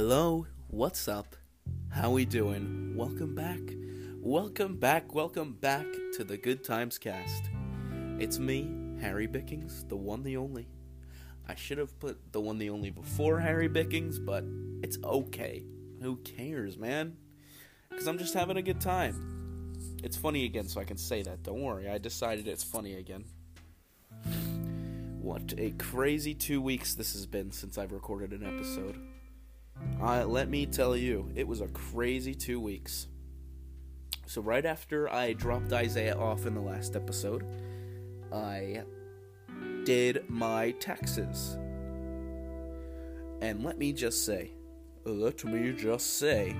Hello, what's up? How we doing? Welcome back. Welcome back, welcome back to the Good Times cast. It's me, Harry Bickings, the one the only. I should have put the one the only before Harry Bickings, but it's okay. Who cares, man? Cuz I'm just having a good time. It's funny again so I can say that. Don't worry. I decided it's funny again. What a crazy 2 weeks this has been since I've recorded an episode. Uh, let me tell you, it was a crazy two weeks. So, right after I dropped Isaiah off in the last episode, I did my taxes. And let me just say, let me just say,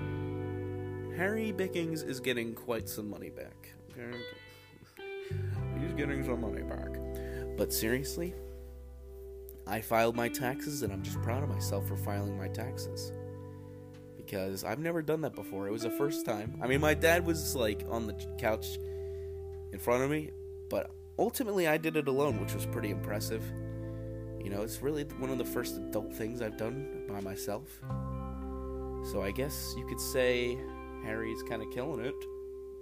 Harry Bickings is getting quite some money back. He's getting some money back. But seriously, I filed my taxes and I'm just proud of myself for filing my taxes. Because I've never done that before. It was the first time. I mean, my dad was like on the couch in front of me, but ultimately I did it alone, which was pretty impressive. You know, it's really one of the first adult things I've done by myself. So I guess you could say Harry's kind of killing it.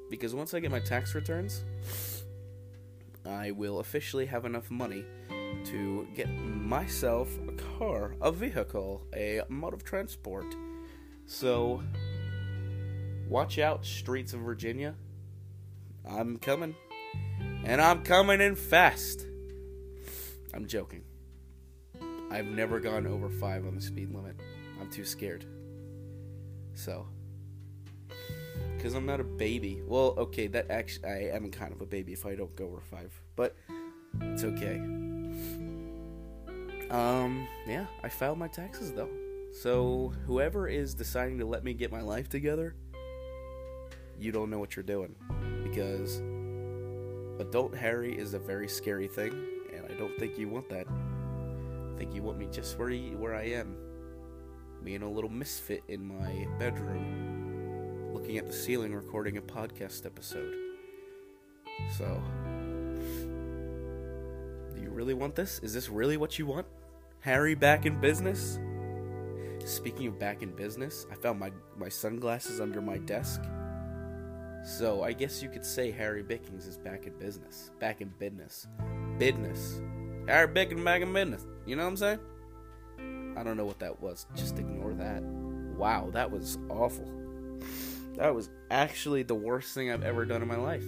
Because once I get my tax returns, I will officially have enough money to get myself a car, a vehicle, a mode of transport. So, watch out, streets of Virginia. I'm coming. And I'm coming in fast. I'm joking. I've never gone over five on the speed limit. I'm too scared. So, because I'm not a baby. Well, okay, that actually I am kind of a baby if I don't go over five, but it's okay. Um, yeah, I filed my taxes though. So whoever is deciding to let me get my life together, you don't know what you're doing because adult Harry is a very scary thing, and I don't think you want that. I think you want me just where where I am, me being a little misfit in my bedroom, looking at the ceiling, recording a podcast episode. So, really want this? Is this really what you want? Harry back in business? Speaking of back in business, I found my, my sunglasses under my desk. So I guess you could say Harry Bickings is back in business. Back in business. Business. Harry Bickings back in business. You know what I'm saying? I don't know what that was. Just ignore that. Wow, that was awful. That was actually the worst thing I've ever done in my life.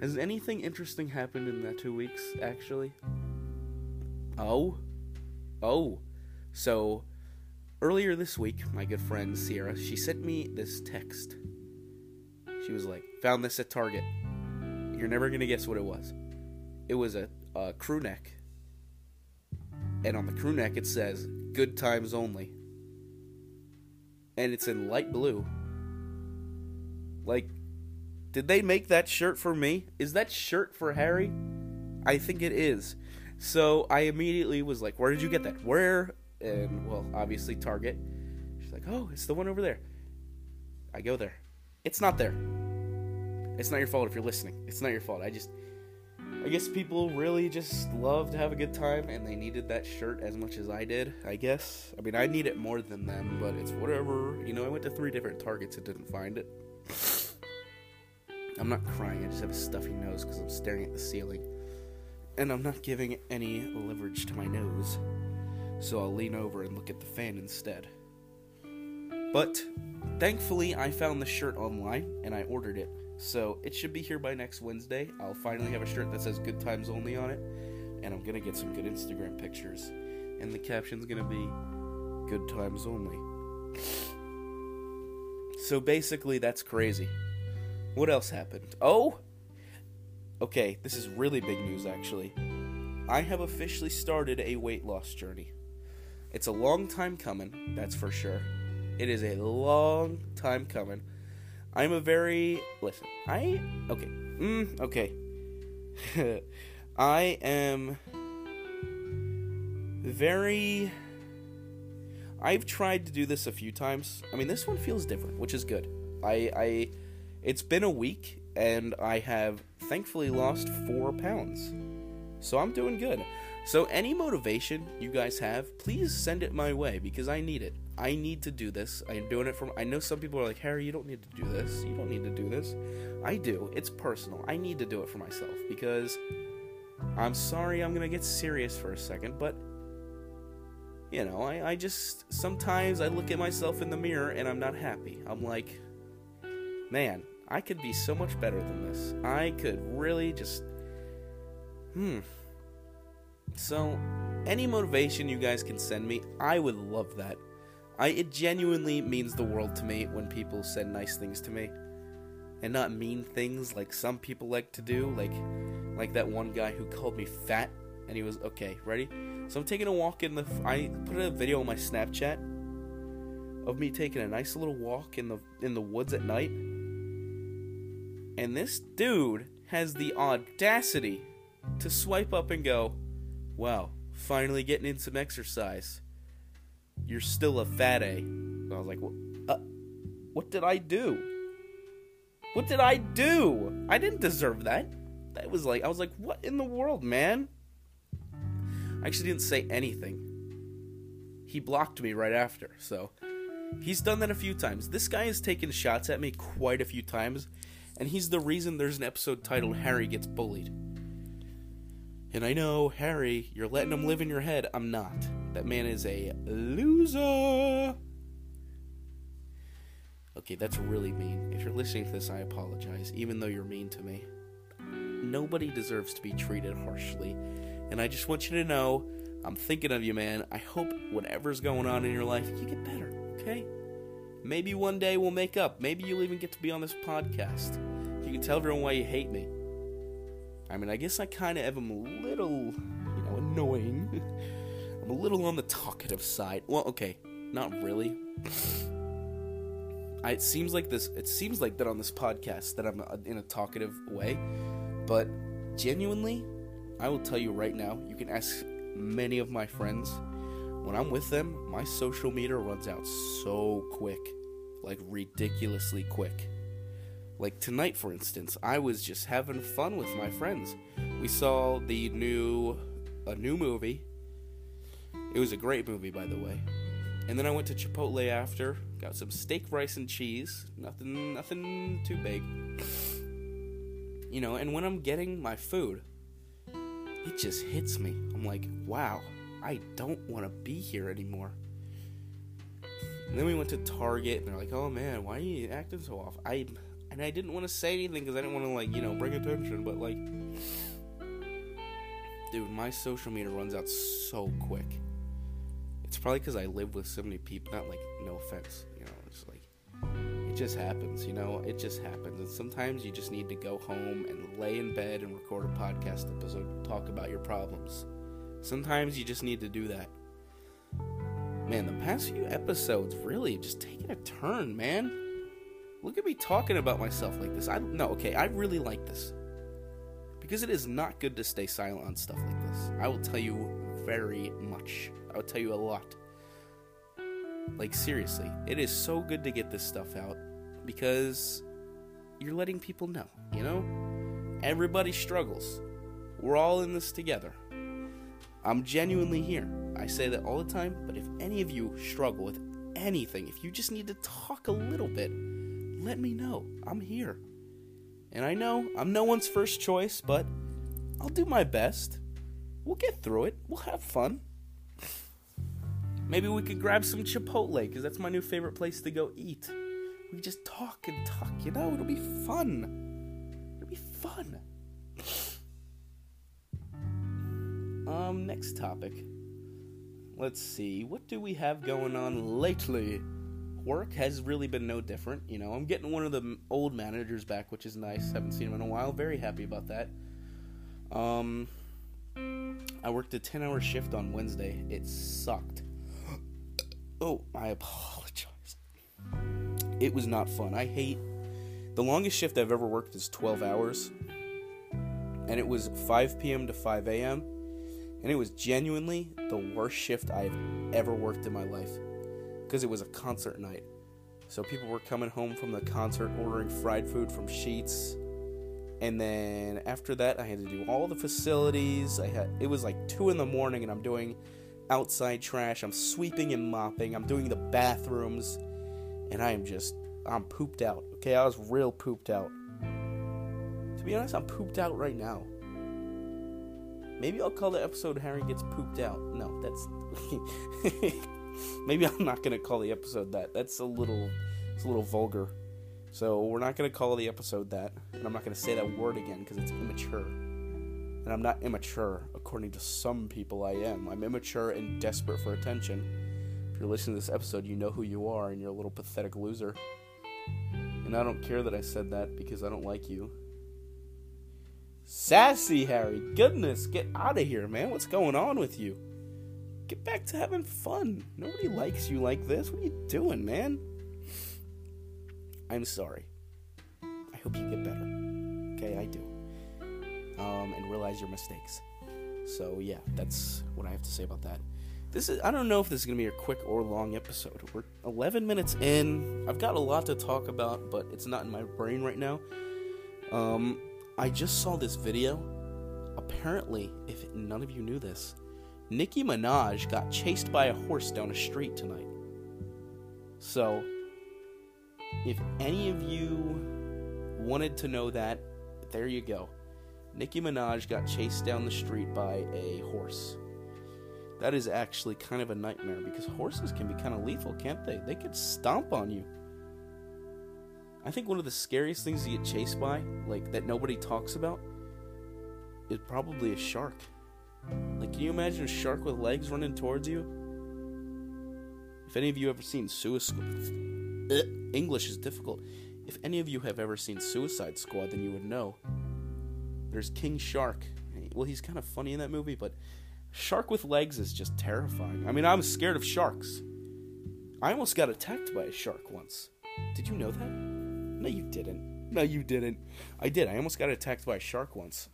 Has anything interesting happened in that two weeks, actually? Oh? Oh. So, earlier this week, my good friend Sierra, she sent me this text. She was like, found this at Target. You're never going to guess what it was. It was a, a crew neck. And on the crew neck, it says, good times only. And it's in light blue. Like, did they make that shirt for me? Is that shirt for Harry? I think it is. So I immediately was like, Where did you get that? Where? And, well, obviously, Target. She's like, Oh, it's the one over there. I go there. It's not there. It's not your fault if you're listening. It's not your fault. I just. I guess people really just love to have a good time and they needed that shirt as much as I did, I guess. I mean, I need it more than them, but it's whatever. You know, I went to three different Targets and didn't find it. I'm not crying, I just have a stuffy nose because I'm staring at the ceiling. And I'm not giving any leverage to my nose. So I'll lean over and look at the fan instead. But thankfully, I found the shirt online and I ordered it. So it should be here by next Wednesday. I'll finally have a shirt that says Good Times Only on it. And I'm gonna get some good Instagram pictures. And the caption's gonna be Good Times Only. So basically, that's crazy. What else happened? Oh! Okay, this is really big news actually. I have officially started a weight loss journey. It's a long time coming, that's for sure. It is a long time coming. I'm a very listen. I okay. Mm, okay. I am very I've tried to do this a few times. I mean, this one feels different, which is good. I I it's been a week and I have thankfully lost 4 pounds. So I'm doing good. So any motivation you guys have, please send it my way because I need it. I need to do this. I'm doing it from. I know some people are like, Harry, you don't need to do this. You don't need to do this. I do. It's personal. I need to do it for myself because I'm sorry I'm gonna get serious for a second, but you know, I, I just sometimes I look at myself in the mirror and I'm not happy. I'm like, man, I could be so much better than this. I could really just hmm. So any motivation you guys can send me, I would love that. I it genuinely means the world to me when people send nice things to me and not mean things like some people like to do, like like that one guy who called me fat and he was okay, ready? So I'm taking a walk in the I put a video on my Snapchat of me taking a nice little walk in the in the woods at night. And this dude has the audacity to swipe up and go, "Wow, finally getting in some exercise. You're still a fat A." I was like, "What? Uh, what did I do? What did I do? I didn't deserve that." That was like, I was like, "What in the world, man?" I actually didn't say anything. He blocked me right after, so he's done that a few times. This guy has taken shots at me quite a few times, and he's the reason there's an episode titled Harry Gets Bullied. And I know, Harry, you're letting him live in your head. I'm not. That man is a loser. Okay, that's really mean. If you're listening to this, I apologize, even though you're mean to me. Nobody deserves to be treated harshly. And I just want you to know I'm thinking of you, man. I hope whatever's going on in your life, you get better, okay? Maybe one day we'll make up. Maybe you'll even get to be on this podcast. You can tell everyone why you hate me. I mean, I guess I kind of am a little, you know, annoying. I'm a little on the talkative side. Well, okay, not really. I, it seems like this. It seems like that on this podcast that I'm uh, in a talkative way, but genuinely, I will tell you right now. You can ask many of my friends. When I'm with them, my social meter runs out so quick, like ridiculously quick. Like tonight, for instance, I was just having fun with my friends. We saw the new a new movie. It was a great movie, by the way. And then I went to Chipotle after, got some steak, rice, and cheese. Nothing, nothing too big. You know, and when I'm getting my food, it just hits me. I'm like, wow, I don't want to be here anymore. And then we went to Target, and they're like, "Oh man, why are you acting so off?" I and I didn't want to say anything because I didn't want to like you know bring attention, but like, dude, my social media runs out so quick. It's probably because I live with so many people. Not like no offense, you know, it's like it just happens, you know, it just happens. And sometimes you just need to go home and lay in bed and record a podcast episode, talk about your problems. Sometimes you just need to do that. Man, the past few episodes really just taking a turn, man. Look at me talking about myself like this. I no, okay, I really like this. Because it is not good to stay silent on stuff like this. I will tell you very much. I will tell you a lot. Like seriously, it is so good to get this stuff out because you're letting people know, you know? Everybody struggles. We're all in this together. I'm genuinely here. I say that all the time, but if any of you struggle with anything, if you just need to talk a little bit, let me know. I'm here. And I know I'm no one's first choice, but I'll do my best. We'll get through it. We'll have fun. Maybe we could grab some Chipotle, because that's my new favorite place to go eat. We just talk and talk, you know? It'll be fun. It'll be fun. Um, next topic. Let's see. What do we have going on lately? Work has really been no different. You know, I'm getting one of the old managers back, which is nice. Haven't seen him in a while. Very happy about that. Um, I worked a 10 hour shift on Wednesday. It sucked. Oh, I apologize. It was not fun. I hate. The longest shift I've ever worked is 12 hours. And it was 5 p.m. to 5 a.m. And it was genuinely the worst shift I've ever worked in my life. Because it was a concert night. So people were coming home from the concert ordering fried food from Sheetz. And then after that, I had to do all the facilities. I had it was like two in the morning, and I'm doing outside trash. I'm sweeping and mopping. I'm doing the bathrooms. And I am just, I'm pooped out. Okay, I was real pooped out. To be honest, I'm pooped out right now. Maybe I'll call the episode Harry Gets Pooped Out. No, that's. Maybe I'm not gonna call the episode that. That's a little. It's a little vulgar. So we're not gonna call the episode that, and I'm not gonna say that word again because it's immature. And I'm not immature, according to some people. I am. I'm immature and desperate for attention. If you're listening to this episode, you know who you are, and you're a little pathetic loser. And I don't care that I said that because I don't like you. Sassy Harry, goodness, get out of here, man. What's going on with you? Get back to having fun. Nobody likes you like this. What are you doing, man? I'm sorry. I hope you get better. Okay, I do. Um, and realize your mistakes. So yeah, that's what I have to say about that. This is I don't know if this is gonna be a quick or long episode. We're 11 minutes in. I've got a lot to talk about, but it's not in my brain right now. Um, I just saw this video. Apparently, if none of you knew this, Nicki Minaj got chased by a horse down a street tonight. So, if any of you wanted to know that, there you go. Nicki Minaj got chased down the street by a horse. That is actually kind of a nightmare because horses can be kind of lethal, can't they? They could stomp on you. I think one of the scariest things to get chased by, like that nobody talks about, is probably a shark. Like, can you imagine a shark with legs running towards you? If any of you ever seen Suicide uh, English is difficult. If any of you have ever seen Suicide Squad, then you would know. There's King Shark. Well, he's kind of funny in that movie, but shark with legs is just terrifying. I mean, I'm scared of sharks. I almost got attacked by a shark once. Did you know that? No, you didn't. No, you didn't. I did. I almost got attacked by a shark once.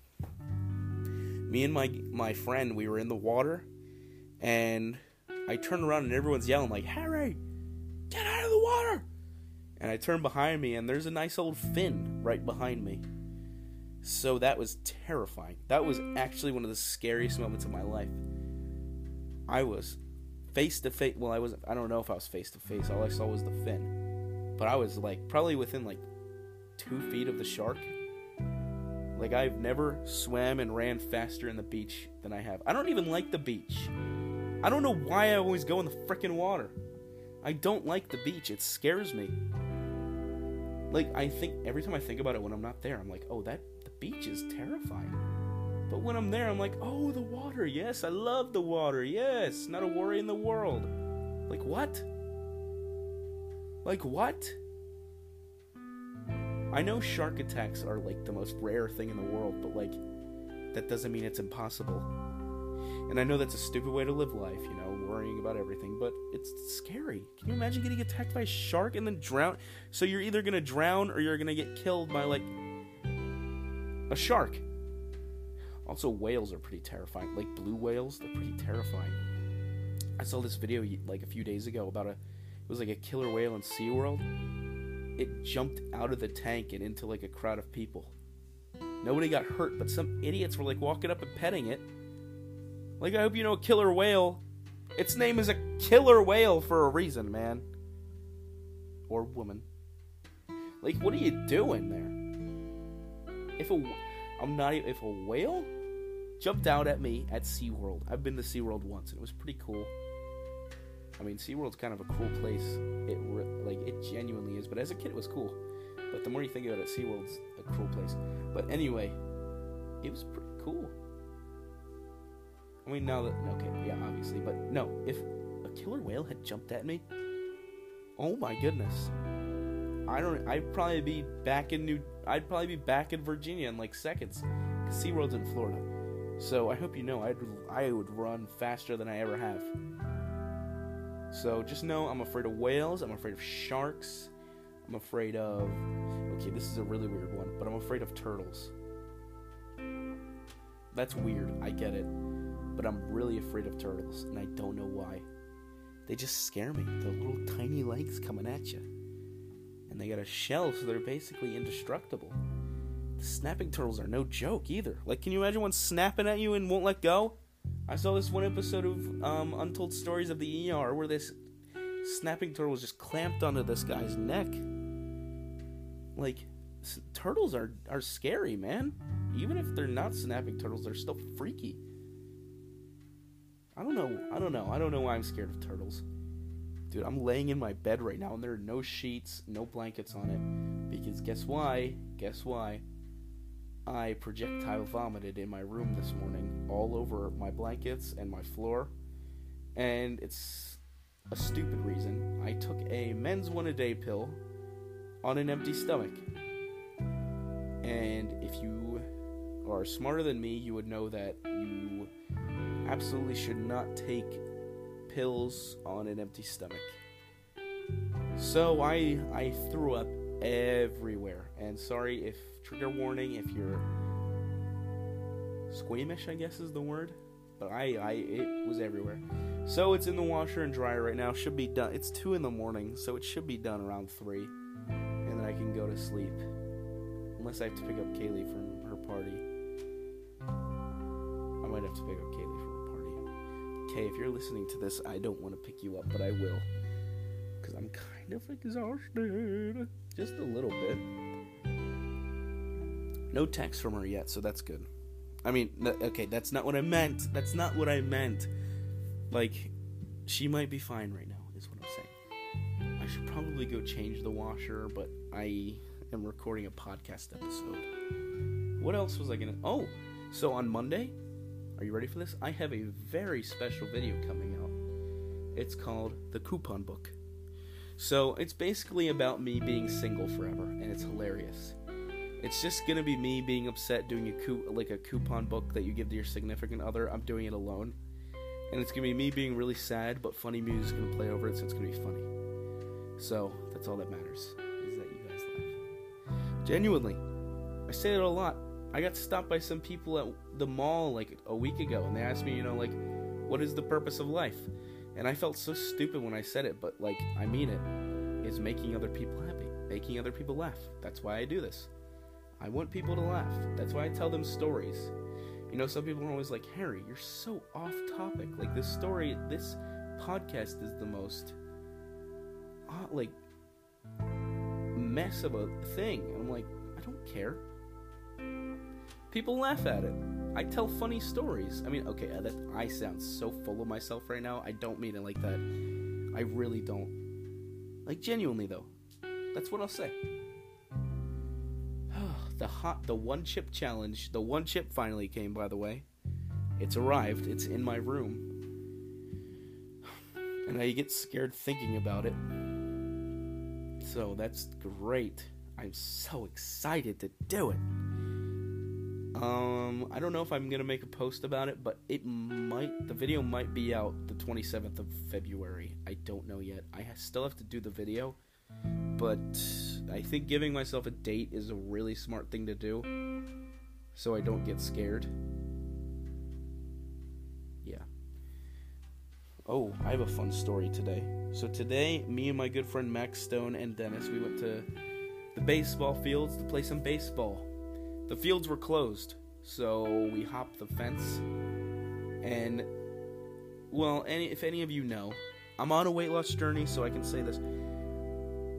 Me and my my friend, we were in the water, and I turned around and everyone's yelling like, "Harry, get out of the water!" And I turn behind me, and there's a nice old fin right behind me. So that was terrifying. That was actually one of the scariest moments of my life. I was face to face. Well, I wasn't. I don't know if I was face to face. All I saw was the fin. But I was like probably within like two feet of the shark. Like I've never swam and ran faster in the beach than I have. I don't even like the beach. I don't know why I always go in the freaking water. I don't like the beach. It scares me. Like I think every time I think about it when I'm not there, I'm like, "Oh, that the beach is terrifying." But when I'm there, I'm like, "Oh, the water. Yes, I love the water. Yes, not a worry in the world." Like what? Like what? I know shark attacks are like the most rare thing in the world, but like that doesn't mean it's impossible. And I know that's a stupid way to live life, you know, worrying about everything, but it's scary. Can you imagine getting attacked by a shark and then drown? So you're either gonna drown or you're gonna get killed by like a shark. Also, whales are pretty terrifying. Like blue whales, they're pretty terrifying. I saw this video like a few days ago about a. It was like a killer whale in SeaWorld. It jumped out of the tank and into like a crowd of people. Nobody got hurt, but some idiots were like walking up and petting it. Like, I hope you know a killer whale. Its name is a killer whale for a reason, man. Or woman. Like, what are you doing there? If a. I'm not even. If a whale jumped out at me at SeaWorld. I've been to SeaWorld once, and it was pretty cool. I mean, SeaWorld's kind of a cool place. It like it genuinely is. But as a kid, it was cool. But the more you think about it, SeaWorld's a cool place. But anyway, it was pretty cool. I mean, now that okay, yeah, obviously, but no, if a killer whale had jumped at me, oh my goodness, I don't. I'd probably be back in New. I'd probably be back in Virginia in like seconds. Cause SeaWorld's in Florida, so I hope you know I'd I would run faster than I ever have. So just know I'm afraid of whales. I'm afraid of sharks. I'm afraid of. Okay, this is a really weird one, but I'm afraid of turtles. That's weird. I get it but I'm really afraid of turtles, and I don't know why. They just scare me. The little tiny legs coming at you. And they got a shell, so they're basically indestructible. The snapping turtles are no joke either. Like, can you imagine one snapping at you and won't let go? I saw this one episode of um, Untold Stories of the ER where this snapping turtle was just clamped onto this guy's neck. Like, turtles are, are scary, man. Even if they're not snapping turtles, they're still freaky. I don't know. I don't know. I don't know why I'm scared of turtles. Dude, I'm laying in my bed right now and there are no sheets, no blankets on it. Because guess why? Guess why? I projectile vomited in my room this morning, all over my blankets and my floor. And it's a stupid reason. I took a men's one a day pill on an empty stomach. And if you are smarter than me, you would know that you absolutely should not take pills on an empty stomach. So I I threw up everywhere. And sorry if trigger warning if you're squeamish, I guess is the word. But I I it was everywhere. So it's in the washer and dryer right now. Should be done. It's two in the morning, so it should be done around three, and then I can go to sleep. Unless I have to pick up Kaylee from her party. I might have to pick up Kaylee from her party. Kay, if you're listening to this, I don't want to pick you up, but I will. Because I'm kind of exhausted. Just a little bit. No text from her yet, so that's good. I mean, okay, that's not what I meant. That's not what I meant. Like, she might be fine right now, is what I'm saying. I should probably go change the washer, but I am recording a podcast episode. What else was I gonna. Oh! So on Monday, are you ready for this? I have a very special video coming out. It's called The Coupon Book. So it's basically about me being single forever, and it's hilarious. It's just gonna be me being upset doing a coup- like a coupon book that you give to your significant other. I'm doing it alone, and it's gonna be me being really sad, but funny music's gonna play over it, so it's gonna be funny. So that's all that matters is that you guys laugh. Genuinely, I say it a lot. I got stopped by some people at the mall like a week ago, and they asked me, you know, like, what is the purpose of life? And I felt so stupid when I said it, but like, I mean it. Is making other people happy, making other people laugh. That's why I do this. I want people to laugh. That's why I tell them stories. You know, some people are always like, Harry, you're so off topic. Like, this story, this podcast is the most, uh, like, mess of a thing. And I'm like, I don't care. People laugh at it. I tell funny stories. I mean, okay, uh, that I sound so full of myself right now. I don't mean it like that. I really don't. Like genuinely though. That's what I'll say. the hot the one chip challenge. The one chip finally came by the way. It's arrived. It's in my room. And I get scared thinking about it. So that's great. I'm so excited to do it. Um, I don't know if I'm gonna make a post about it, but it might. The video might be out the 27th of February. I don't know yet. I still have to do the video, but I think giving myself a date is a really smart thing to do, so I don't get scared. Yeah. Oh, I have a fun story today. So today, me and my good friend Max Stone and Dennis, we went to the baseball fields to play some baseball. The fields were closed, so we hopped the fence. And, well, any, if any of you know, I'm on a weight loss journey, so I can say this.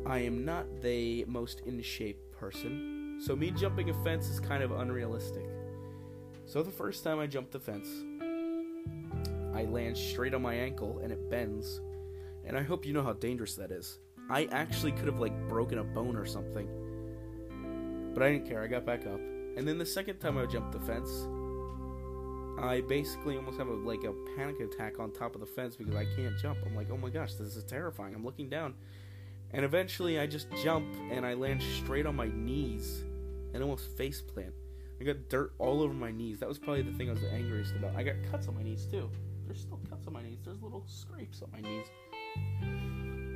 I am not the most in shape person, so me jumping a fence is kind of unrealistic. So the first time I jumped the fence, I land straight on my ankle and it bends. And I hope you know how dangerous that is. I actually could have like broken a bone or something. But I didn't care. I got back up. And then the second time I jumped the fence, I basically almost have a like a panic attack on top of the fence because I can't jump. I'm like, "Oh my gosh, this is terrifying." I'm looking down. And eventually I just jump and I land straight on my knees and almost face plant. I got dirt all over my knees. That was probably the thing I was the angriest about. I got cuts on my knees too. There's still cuts on my knees. There's little scrapes on my knees.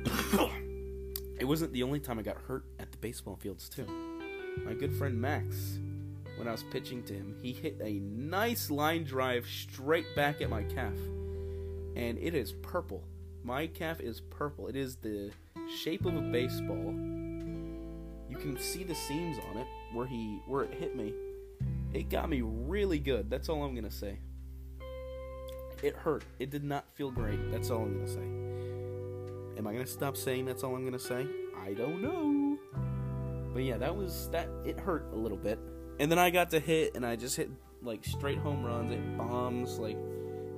it wasn't the only time I got hurt at the baseball fields too. My good friend Max, when I was pitching to him, he hit a nice line drive straight back at my calf. And it is purple. My calf is purple. It is the shape of a baseball. You can see the seams on it where he where it hit me. It got me really good. That's all I'm gonna say. it hurt. It did not feel great. That's all I'm gonna say. Am I gonna stop saying that's all I'm gonna say? I don't know. But yeah, that was that. It hurt a little bit, and then I got to hit, and I just hit like straight home runs, hit bombs. Like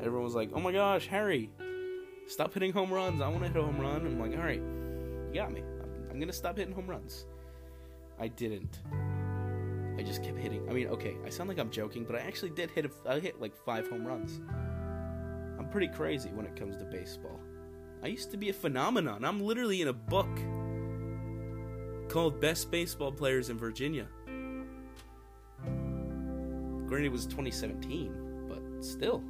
everyone was like, "Oh my gosh, Harry, stop hitting home runs! I want to hit a home run." I'm like, "All right, you got me. I'm, I'm gonna stop hitting home runs." I didn't. I just kept hitting. I mean, okay, I sound like I'm joking, but I actually did hit. A, I hit like five home runs. I'm pretty crazy when it comes to baseball. I used to be a phenomenon. I'm literally in a book called Best Baseball Players in Virginia. Granted, it was 2017, but still,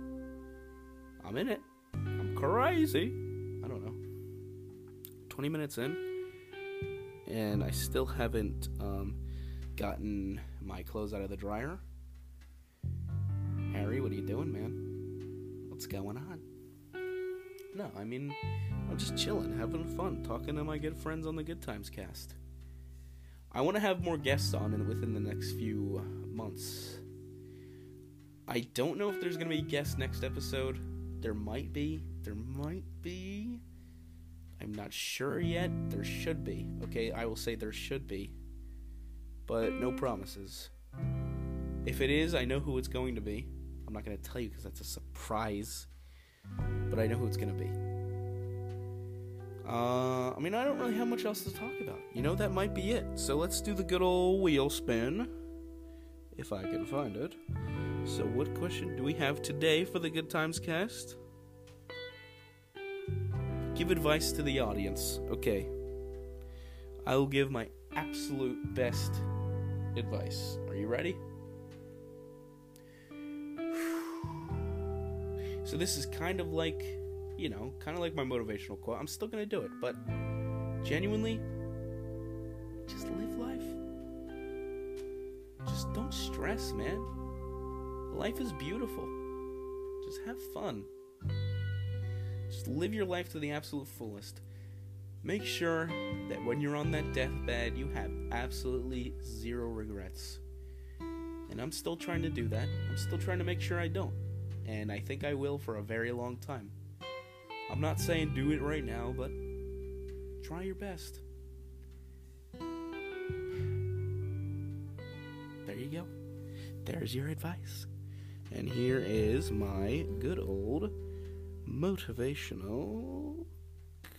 I'm in it. I'm crazy. I don't know. 20 minutes in, and I still haven't um, gotten my clothes out of the dryer. Harry, what are you doing, man? What's going on? No, I mean, I'm just chilling, having fun, talking to my good friends on the Good Times cast. I want to have more guests on in within the next few months. I don't know if there's going to be guests next episode. There might be. There might be. I'm not sure yet. There should be. Okay, I will say there should be. But no promises. If it is, I know who it's going to be. I'm not going to tell you because that's a surprise. But I know who it's going to be. Uh, I mean, I don't really have much else to talk about. You know, that might be it. So let's do the good old wheel spin. If I can find it. So, what question do we have today for the Good Times cast? Give advice to the audience. Okay. I will give my absolute best advice. Are you ready? So, this is kind of like, you know, kind of like my motivational quote. I'm still going to do it, but genuinely, just live life. Just don't stress, man. Life is beautiful. Just have fun. Just live your life to the absolute fullest. Make sure that when you're on that deathbed, you have absolutely zero regrets. And I'm still trying to do that. I'm still trying to make sure I don't. And I think I will for a very long time. I'm not saying do it right now, but try your best. There you go. There's your advice. And here is my good old motivational.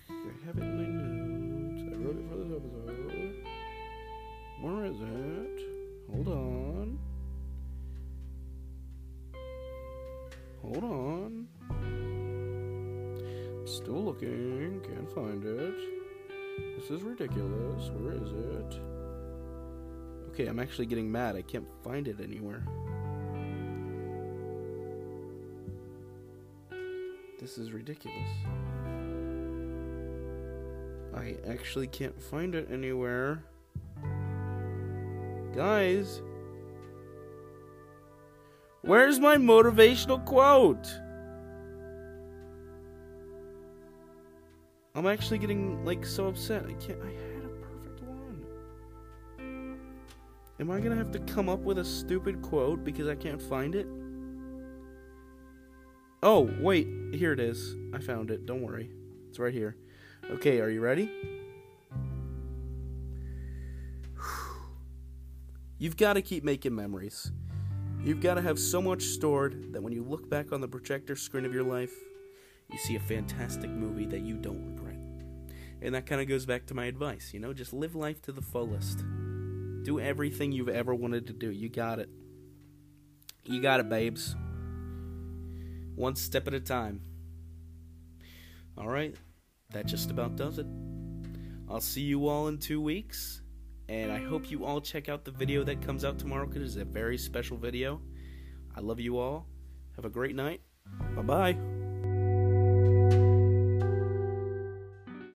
I have it in my notes. I wrote it for this episode. Where is it? Hold on. Hold on. Still looking. Can't find it. This is ridiculous. Where is it? Okay, I'm actually getting mad. I can't find it anywhere. This is ridiculous. I actually can't find it anywhere. Guys, where's my motivational quote? I'm actually getting like so upset. I can't. I had a perfect one. Am I gonna have to come up with a stupid quote because I can't find it? Oh, wait. Here it is. I found it. Don't worry. It's right here. Okay, are you ready? You've got to keep making memories. You've got to have so much stored that when you look back on the projector screen of your life, you see a fantastic movie that you don't regret. And that kind of goes back to my advice, you know, just live life to the fullest. Do everything you've ever wanted to do. You got it. You got it, babes. One step at a time. All right, that just about does it. I'll see you all in two weeks, and I hope you all check out the video that comes out tomorrow because it's a very special video. I love you all. Have a great night. Bye bye.